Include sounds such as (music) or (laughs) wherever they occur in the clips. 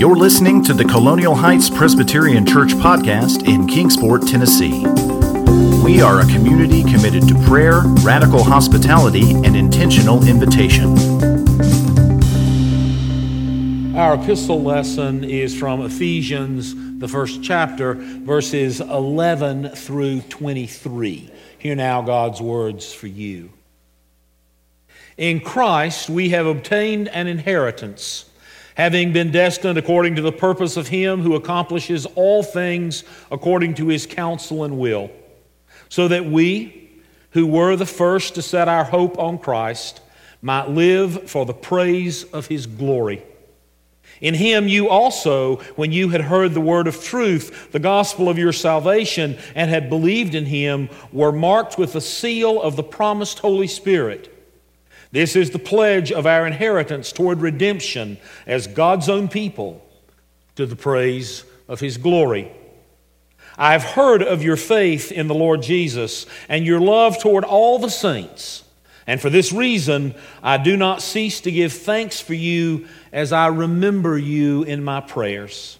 You're listening to the Colonial Heights Presbyterian Church podcast in Kingsport, Tennessee. We are a community committed to prayer, radical hospitality, and intentional invitation. Our epistle lesson is from Ephesians, the first chapter, verses 11 through 23. Hear now God's words for you. In Christ we have obtained an inheritance having been destined according to the purpose of Him who accomplishes all things according to His counsel and will, so that we, who were the first to set our hope on Christ, might live for the praise of His glory. In him you also, when you had heard the word of truth, the gospel of your salvation, and had believed in him, were marked with the seal of the promised Holy Spirit this is the pledge of our inheritance toward redemption as God's own people to the praise of His glory. I have heard of your faith in the Lord Jesus and your love toward all the saints. And for this reason, I do not cease to give thanks for you as I remember you in my prayers.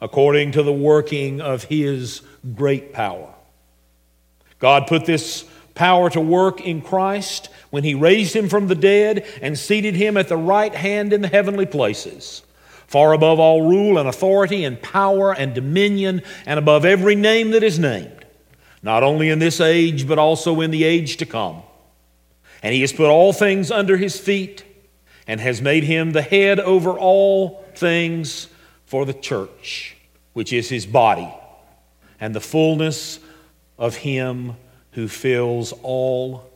According to the working of his great power. God put this power to work in Christ when he raised him from the dead and seated him at the right hand in the heavenly places, far above all rule and authority and power and dominion, and above every name that is named, not only in this age, but also in the age to come. And he has put all things under his feet and has made him the head over all things for the church, which is his body, and the fullness of him who fills all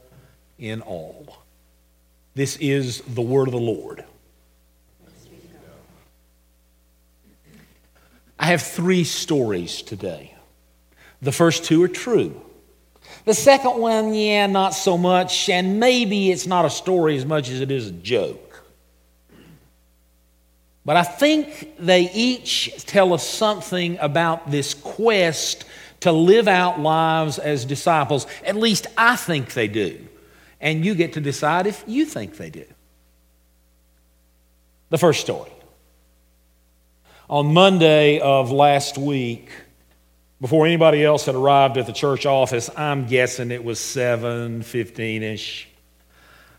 in all. This is the word of the Lord. I have three stories today. The first two are true. The second one, yeah, not so much, and maybe it's not a story as much as it is a joke. But I think they each tell us something about this quest to live out lives as disciples. At least I think they do. And you get to decide if you think they do. The first story. On Monday of last week, before anybody else had arrived at the church office, I'm guessing it was 7:15ish.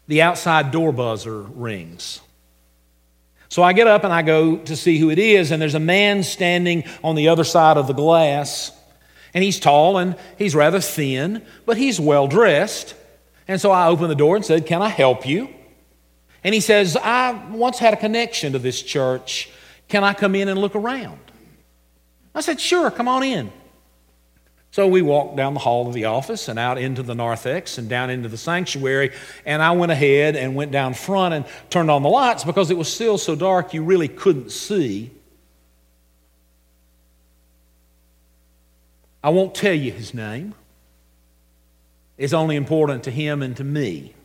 The outside door buzzer rings. So I get up and I go to see who it is, and there's a man standing on the other side of the glass. And he's tall and he's rather thin, but he's well dressed. And so I opened the door and said, Can I help you? And he says, I once had a connection to this church. Can I come in and look around? I said, Sure, come on in. So we walked down the hall of the office and out into the narthex and down into the sanctuary. And I went ahead and went down front and turned on the lights because it was still so dark you really couldn't see. I won't tell you his name, it's only important to him and to me.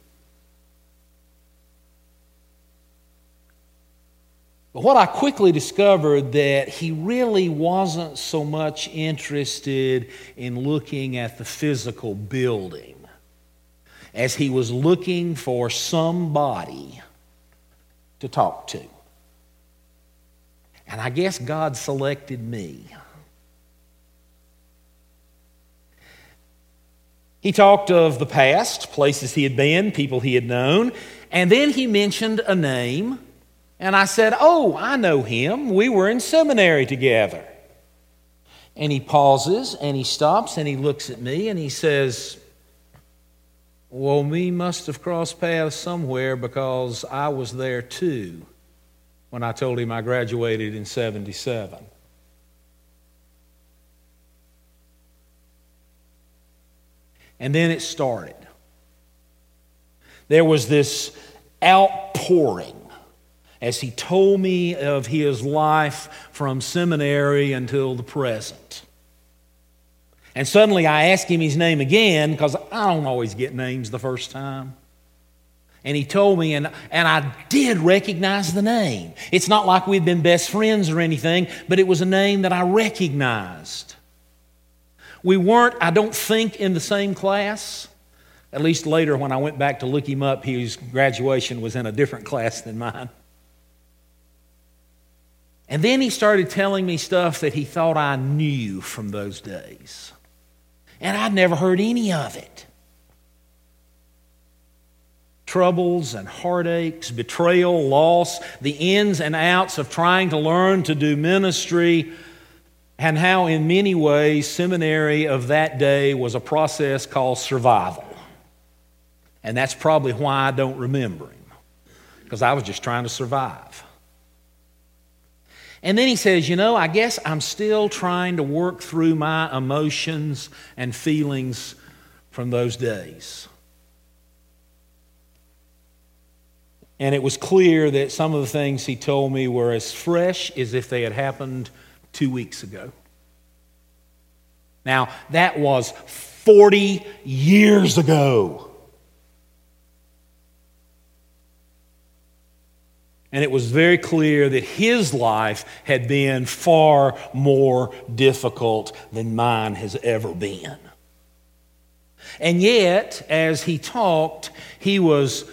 But what I quickly discovered that he really wasn't so much interested in looking at the physical building as he was looking for somebody to talk to. And I guess God selected me. He talked of the past, places he had been, people he had known, and then he mentioned a name and I said, Oh, I know him. We were in seminary together. And he pauses and he stops and he looks at me and he says, Well, we must have crossed paths somewhere because I was there too when I told him I graduated in 77. And then it started. There was this outpouring as he told me of his life from seminary until the present. And suddenly I asked him his name again because I don't always get names the first time. And he told me, and, and I did recognize the name. It's not like we'd been best friends or anything, but it was a name that I recognized. We weren't, I don't think, in the same class. At least later, when I went back to look him up, his graduation was in a different class than mine. And then he started telling me stuff that he thought I knew from those days and I'd never heard any of it. Troubles and heartaches, betrayal, loss, the ins and outs of trying to learn to do ministry, and how, in many ways, seminary of that day was a process called survival. And that's probably why I don't remember him, because I was just trying to survive. And then he says, You know, I guess I'm still trying to work through my emotions and feelings from those days. And it was clear that some of the things he told me were as fresh as if they had happened two weeks ago. Now, that was 40 years ago. And it was very clear that his life had been far more difficult than mine has ever been. And yet, as he talked, he was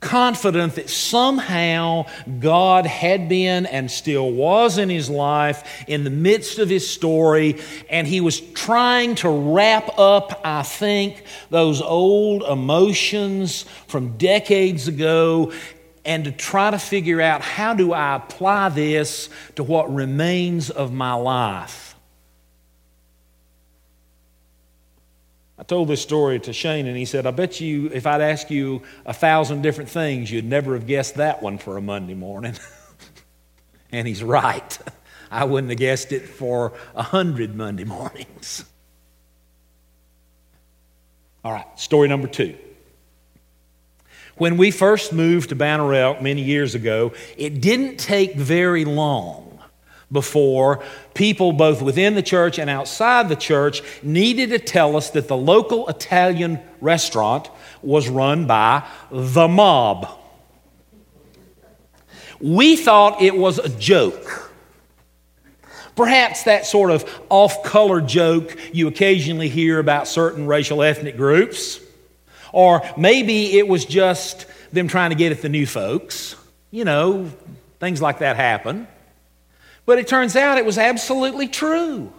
confident that somehow God had been and still was in his life in the midst of his story, and he was trying to wrap up, I think, those old emotions from decades ago and to try to figure out how do I apply this to what remains of my life. I told this story to Shane, and he said, I bet you if I'd ask you a thousand different things, you'd never have guessed that one for a Monday morning. (laughs) and he's right. I wouldn't have guessed it for a hundred Monday mornings. All right, story number two. When we first moved to Banner Elk many years ago, it didn't take very long before people, both within the church and outside the church, needed to tell us that the local Italian restaurant was run by the mob. We thought it was a joke. Perhaps that sort of off color joke you occasionally hear about certain racial ethnic groups. Or maybe it was just them trying to get at the new folks. You know, things like that happen. But it turns out it was absolutely true.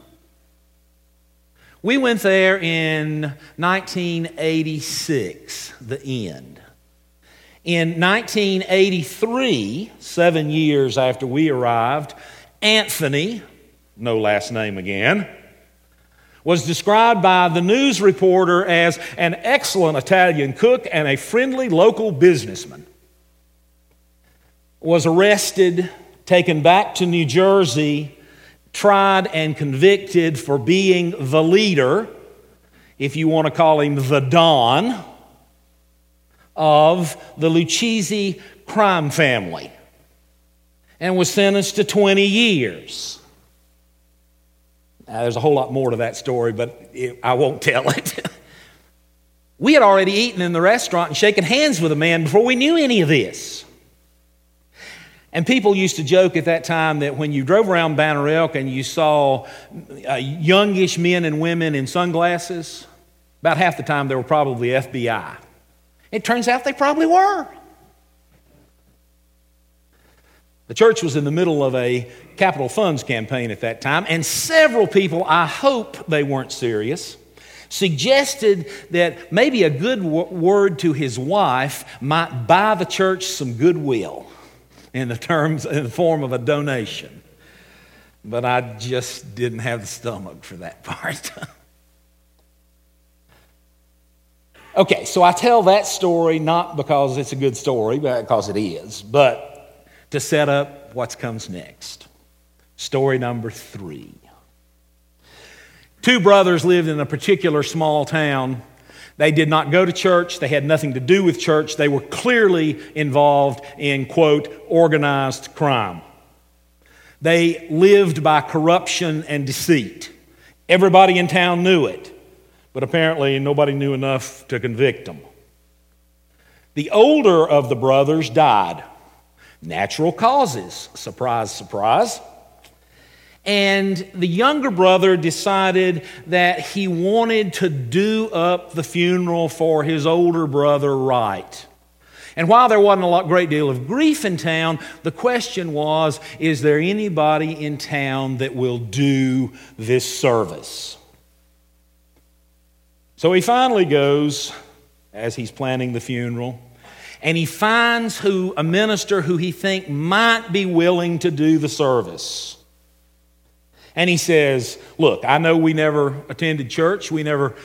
We went there in 1986, the end. In 1983, seven years after we arrived, Anthony, no last name again, was described by the news reporter as an excellent Italian cook and a friendly local businessman. Was arrested, taken back to New Jersey, tried and convicted for being the leader, if you want to call him the Don, of the Lucchese crime family, and was sentenced to 20 years. Now, there's a whole lot more to that story, but it, I won't tell it. (laughs) we had already eaten in the restaurant and shaken hands with a man before we knew any of this. And people used to joke at that time that when you drove around Banner Elk and you saw uh, youngish men and women in sunglasses, about half the time they were probably FBI. It turns out they probably were. The church was in the middle of a capital funds campaign at that time, and several people, I hope they weren't serious, suggested that maybe a good word to his wife might buy the church some goodwill in the terms in the form of a donation. But I just didn't have the stomach for that (laughs) part. okay, so I tell that story not because it's a good story, but because it is, but to set up what comes next. Story number three. Two brothers lived in a particular small town They did not go to church. They had nothing to do with church. They were clearly involved in, quote, organized crime. They lived by corruption and deceit. Everybody in town knew it, but apparently nobody knew enough to convict them. The older of the brothers died. Natural causes. Surprise, surprise. And the younger brother decided that he wanted to do up the funeral for his older brother right. And while there wasn't a lot, great deal of grief in town, the question was is there anybody in town that will do this service? So he finally goes, as he's planning the funeral, and he finds who a minister who he think might be willing to do the service. And he says, Look, I know we never attended church. We never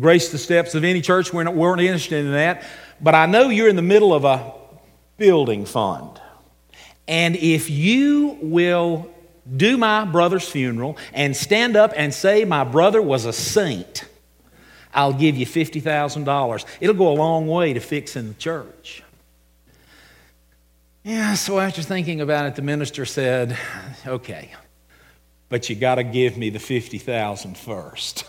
graced the steps of any church. We weren't interested in that. But I know you're in the middle of a building fund. And if you will do my brother's funeral and stand up and say my brother was a saint, I'll give you $50,000. It'll go a long way to fixing the church. Yeah, so after thinking about it, the minister said, Okay, but you got to give me the 50,000 first.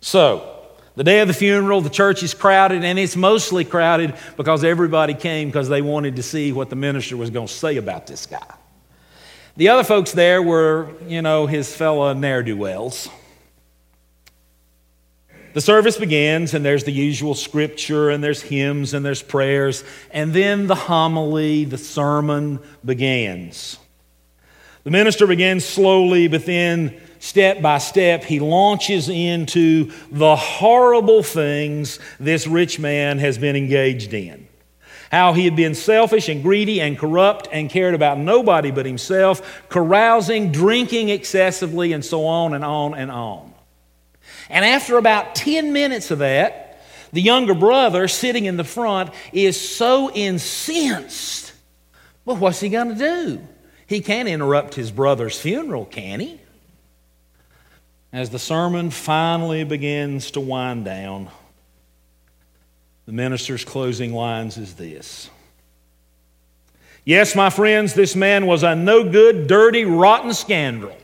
so, the day of the funeral, the church is crowded, and it's mostly crowded because everybody came because they wanted to see what the minister was going to say about this guy. The other folks there were, you know, his fellow ne'er do wells. The service begins, and there's the usual scripture, and there's hymns, and there's prayers, and then the homily, the sermon begins. The minister begins slowly, but then step by step, he launches into the horrible things this rich man has been engaged in. How he had been selfish and greedy and corrupt and cared about nobody but himself, carousing, drinking excessively, and so on and on and on. And after about 10 minutes of that, the younger brother sitting in the front is so incensed. Well, what's he going to do? He can't interrupt his brother's funeral, can he? As the sermon finally begins to wind down, the minister's closing lines is this. Yes, my friends, this man was a no good, dirty, rotten scoundrel.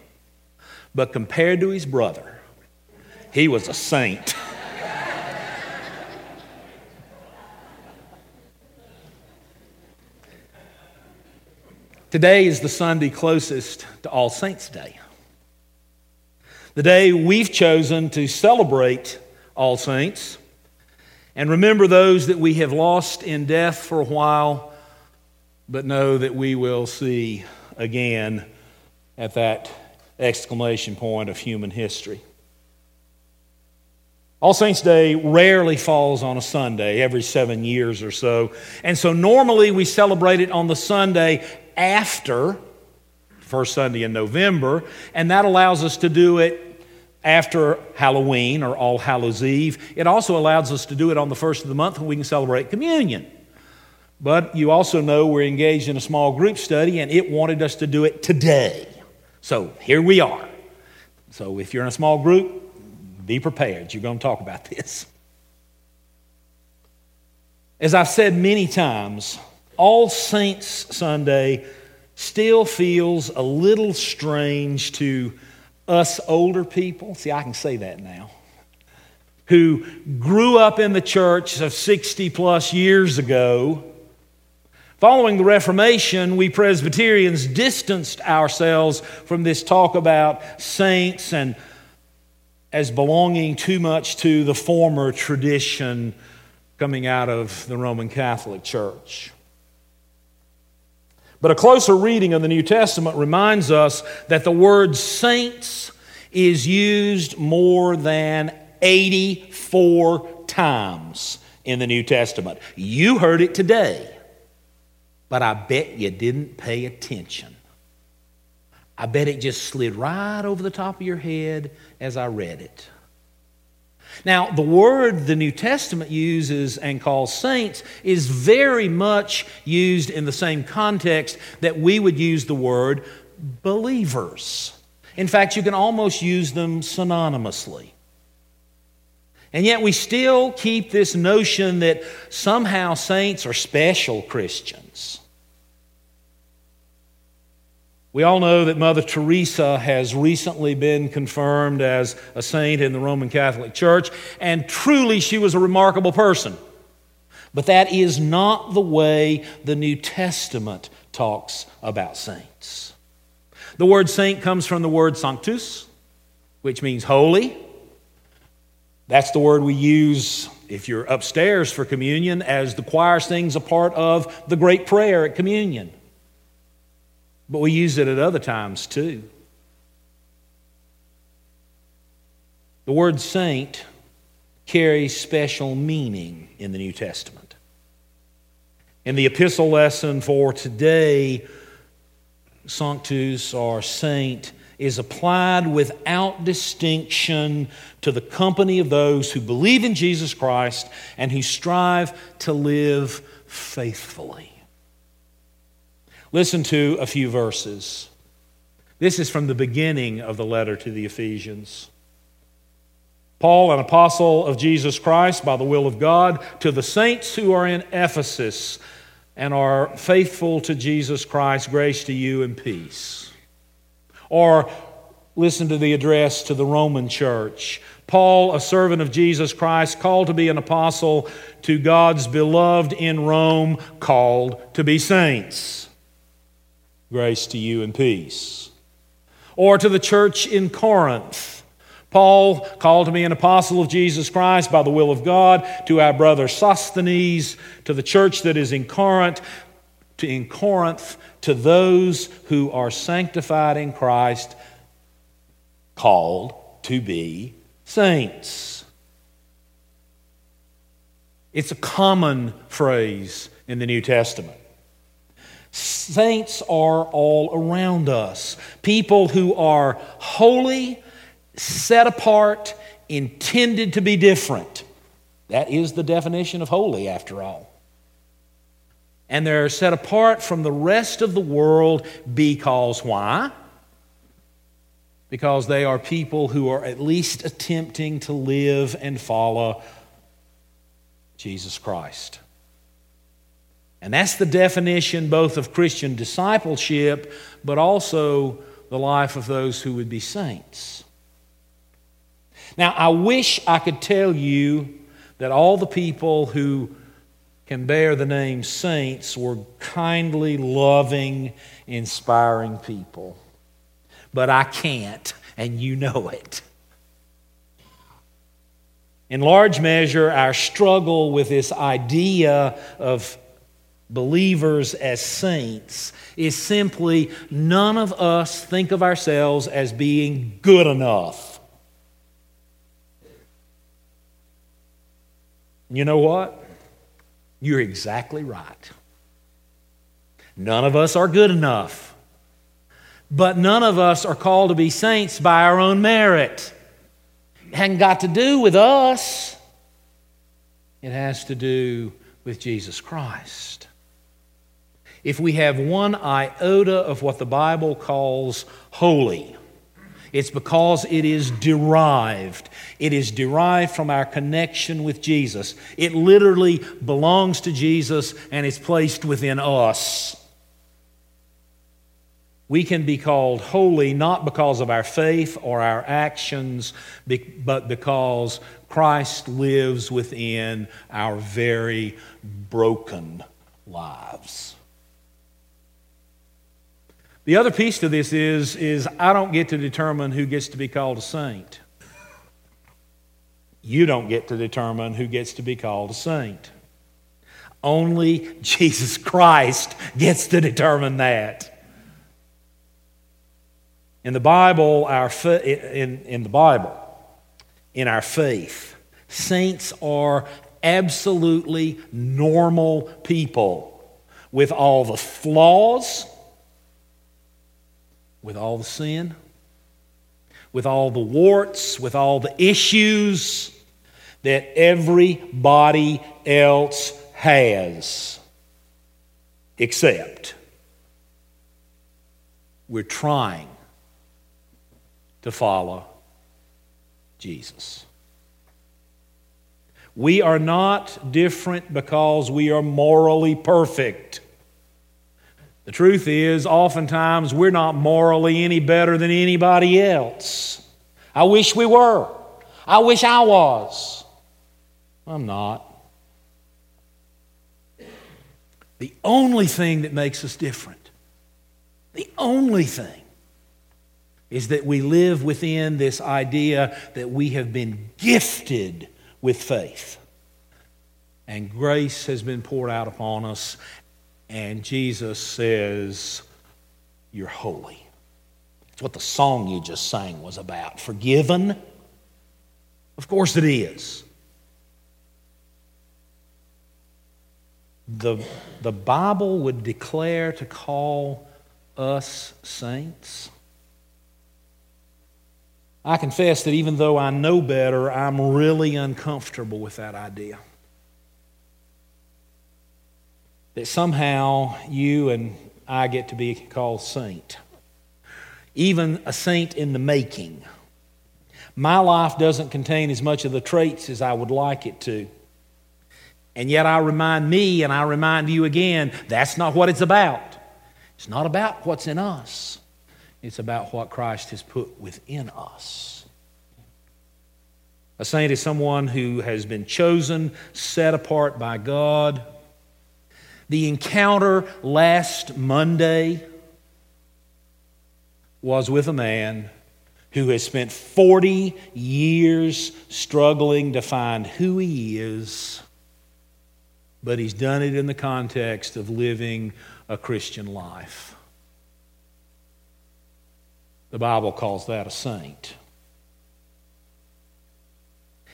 But compared to his brother, he was a saint. Today is the Sunday closest to All Saints' Day. The day we've chosen to celebrate All Saints and remember those that we have lost in death for a while, but know that we will see again at that exclamation point of human history. All Saints' Day rarely falls on a Sunday, every seven years or so. And so normally we celebrate it on the Sunday after first Sunday in November, and that allows us to do it after Halloween or All Hallows Eve. It also allows us to do it on the first of the month when we can celebrate communion. But you also know we're engaged in a small group study, and it wanted us to do it today. So here we are. So if you're in a small group, be prepared. You're going to talk about this. As I've said many times, All Saints Sunday still feels a little strange to us older people. See, I can say that now. Who grew up in the church of 60 plus years ago. Following the Reformation, we Presbyterians distanced ourselves from this talk about saints and as belonging too much to the former tradition coming out of the Roman Catholic Church. But a closer reading of the New Testament reminds us that the word saints is used more than 84 times in the New Testament. You heard it today, but I bet you didn't pay attention. I bet it just slid right over the top of your head as I read it. Now, the word the New Testament uses and calls saints is very much used in the same context that we would use the word believers. In fact, you can almost use them synonymously. And yet we still keep this notion that somehow saints are special Christians. We all know that Mother Teresa has recently been confirmed as a saint in the Roman Catholic Church, and truly she was a remarkable person. But that is not the way the New Testament talks about saints. The word saint comes from the word sanctus, which means holy. That's the word we use if you're upstairs for communion as the choir sings a part of the great prayer at communion. But we use it at other times too. The word saint carries special meaning in the New Testament. In the epistle lesson for today, sanctus or saint is applied without distinction to the company of those who believe in Jesus Christ and who strive to live faithfully. Listen to a few verses. This is from the beginning of the letter to the Ephesians. Paul, an apostle of Jesus Christ by the will of God, to the saints who are in Ephesus and are faithful to Jesus Christ, grace to you and peace. Or listen to the address to the Roman church. Paul, a servant of Jesus Christ, called to be an apostle to God's beloved in Rome, called to be saints. Grace to you and peace. Or to the church in Corinth. Paul, called to be an apostle of Jesus Christ by the will of God, to our brother Sosthenes, to the church that is in Corinth, to in Corinth, to those who are sanctified in Christ, called to be saints. It's a common phrase in the New Testament. Saints are all around us. People who are holy, set apart, intended to be different. That is the definition of holy, after all. And they're set apart from the rest of the world because why? Because they are people who are at least attempting to live and follow Jesus Christ. And that's the definition both of Christian discipleship, but also the life of those who would be saints. Now, I wish I could tell you that all the people who can bear the name saints were kindly, loving, inspiring people. But I can't, and you know it. In large measure, our struggle with this idea of believers as saints is simply none of us think of ourselves as being good enough. You know what? You're exactly right. None of us are good enough. But none of us are called to be saints by our own merit. It hasn't got to do with us, it has to do with Jesus Christ if we have one iota of what the Bible calls holy. It's because it is derived. It is derived from our connection with Jesus. It literally belongs to Jesus and is placed within us. We can be called holy not because of our faith or our actions, but because Christ lives within our very broken lives. The other piece to this is, is I don't get to determine who gets to be called a saint. You don't get to determine who gets to be called a saint. Only Jesus Christ gets to determine that. In the Bible, our in, in the Bible, in our faith, saints are absolutely normal people with all the flaws with all the sin, with all the warts, with all the issues that everybody else has, except we're trying to follow Jesus. We are not different because we are morally perfect. The truth is, oftentimes we're not morally any better than anybody else. I wish we were. I wish I was. I'm not. The only thing that makes us different, the only thing, is that we live within this idea that we have been gifted with faith. And grace has been poured out upon us, and Jesus says, You're holy. It's what the song you just sang was about. Forgiven? Of course it is. The, the Bible would declare to call us saints. I confess that even though I know better, I'm really uncomfortable with that idea. That somehow you and I get to be called saint, even a saint in the making. My life doesn't contain as much of the traits as I would like it to. And yet I remind me and I remind you again that's not what it's about. It's not about what's in us, it's about what Christ has put within us. A saint is someone who has been chosen, set apart by God. The encounter last Monday was with a man who has spent 40 years struggling to find who he is, but he's done it in the context of living a Christian life. The Bible calls that a saint.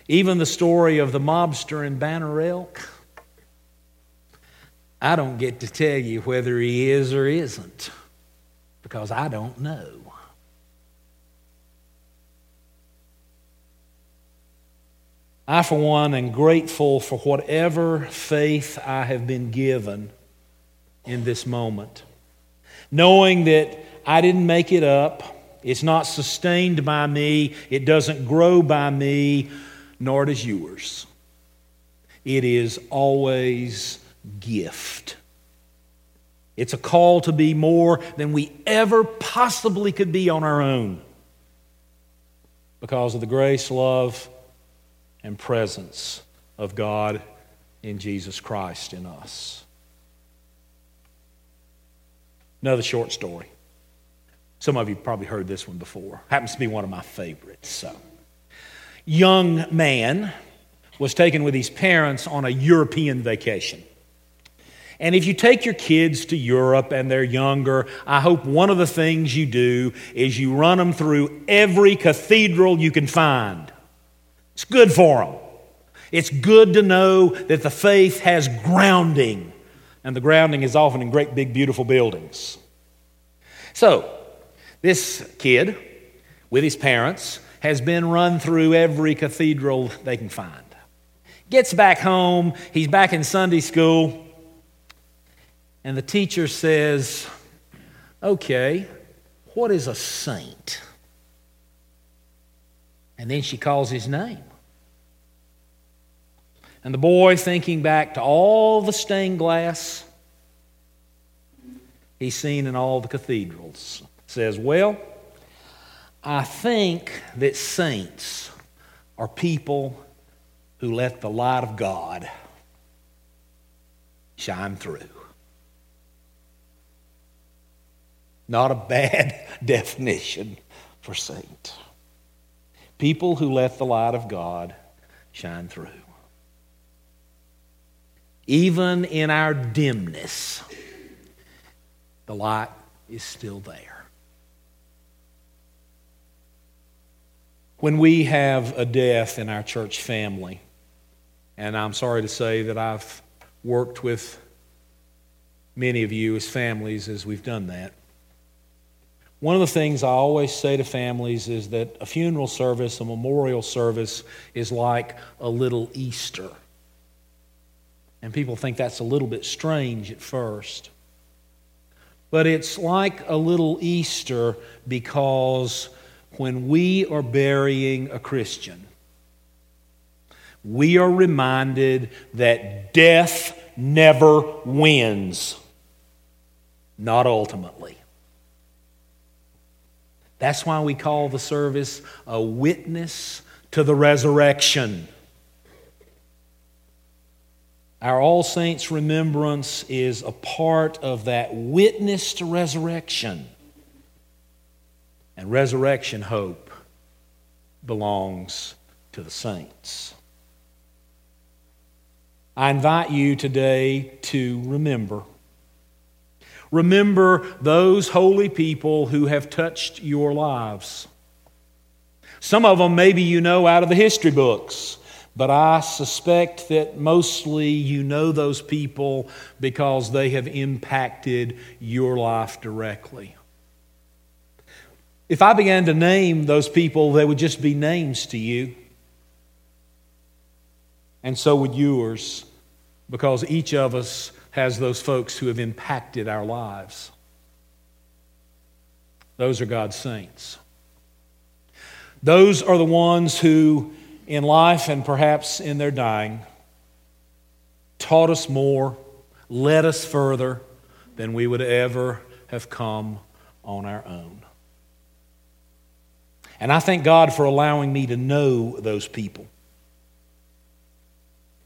Even the story of the mobster in Banner Elk, I don't get to tell you whether he is or isn't because I don't know. I, for one, am grateful for whatever faith I have been given in this moment. Knowing that I didn't make it up, it's not sustained by me, it doesn't grow by me, nor does yours. It is always gift. It's a call to be more than we ever possibly could be on our own because of the grace, love, and presence of God in Jesus Christ in us. Another short story. Some of you probably heard this one before. Happens to be one of my favorites. So, young man was taken with his parents on a European vacation. And if you take your kids to Europe and they're younger, I hope one of the things you do is you run them through every cathedral you can find. It's good for them. It's good to know that the faith has grounding, and the grounding is often in great, big, beautiful buildings. So, this kid, with his parents, has been run through every cathedral they can find. Gets back home, he's back in Sunday school, and the teacher says, Okay, what is a saint? And then she calls his name. And the boy, thinking back to all the stained glass he's seen in all the cathedrals, says, Well, I think that saints are people who let the light of God shine through. Not a bad (laughs) definition for saint. People who let the light of God shine through. Even in our dimness, the light is still there. When we have a death in our church family, and I'm sorry to say that I've worked with many of you as families as we've done that. One of the things I always say to families is that a funeral service, a memorial service, is like a little Easter. And people think that's a little bit strange at first. But it's like a little Easter because when we are burying a Christian, we are reminded that death never wins, not ultimately. That's why we call the service a witness to the resurrection. Our All Saints remembrance is a part of that witness to resurrection. And resurrection hope belongs to the saints. I invite you today to remember. Remember those holy people who have touched your lives. Some of them maybe you know out of the history books, but I suspect that mostly you know those people because they have impacted your life directly. If I began to name those people, they would just be names to you. And so would yours because each of us has those folks who have impacted our lives. Those are God's saints. Those are the ones who, in life and perhaps in their dying, taught us more, led us further than we would ever have come on our own. And I thank God for allowing me to know those people.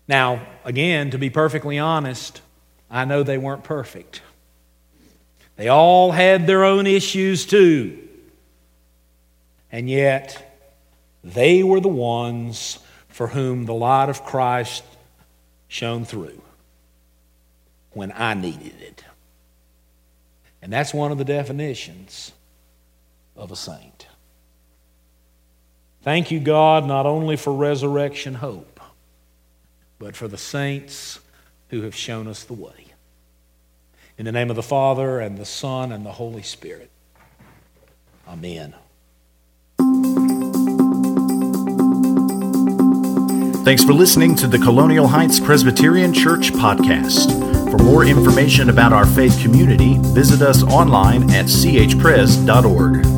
Now, again, to be perfectly honest, I know they weren't perfect. They all had their own issues too. And yet, they were the ones for whom the light of Christ shone through when I needed it. And that's one of the definitions of a saint. Thank you, God, not only for resurrection hope but for the saints who have shown us the way. In the name of the Father, and the Son, and the Holy Spirit. Amen. Thanks for listening to the Colonial Heights Presbyterian Church podcast. For more information about our faith community, visit us online at chpres.org.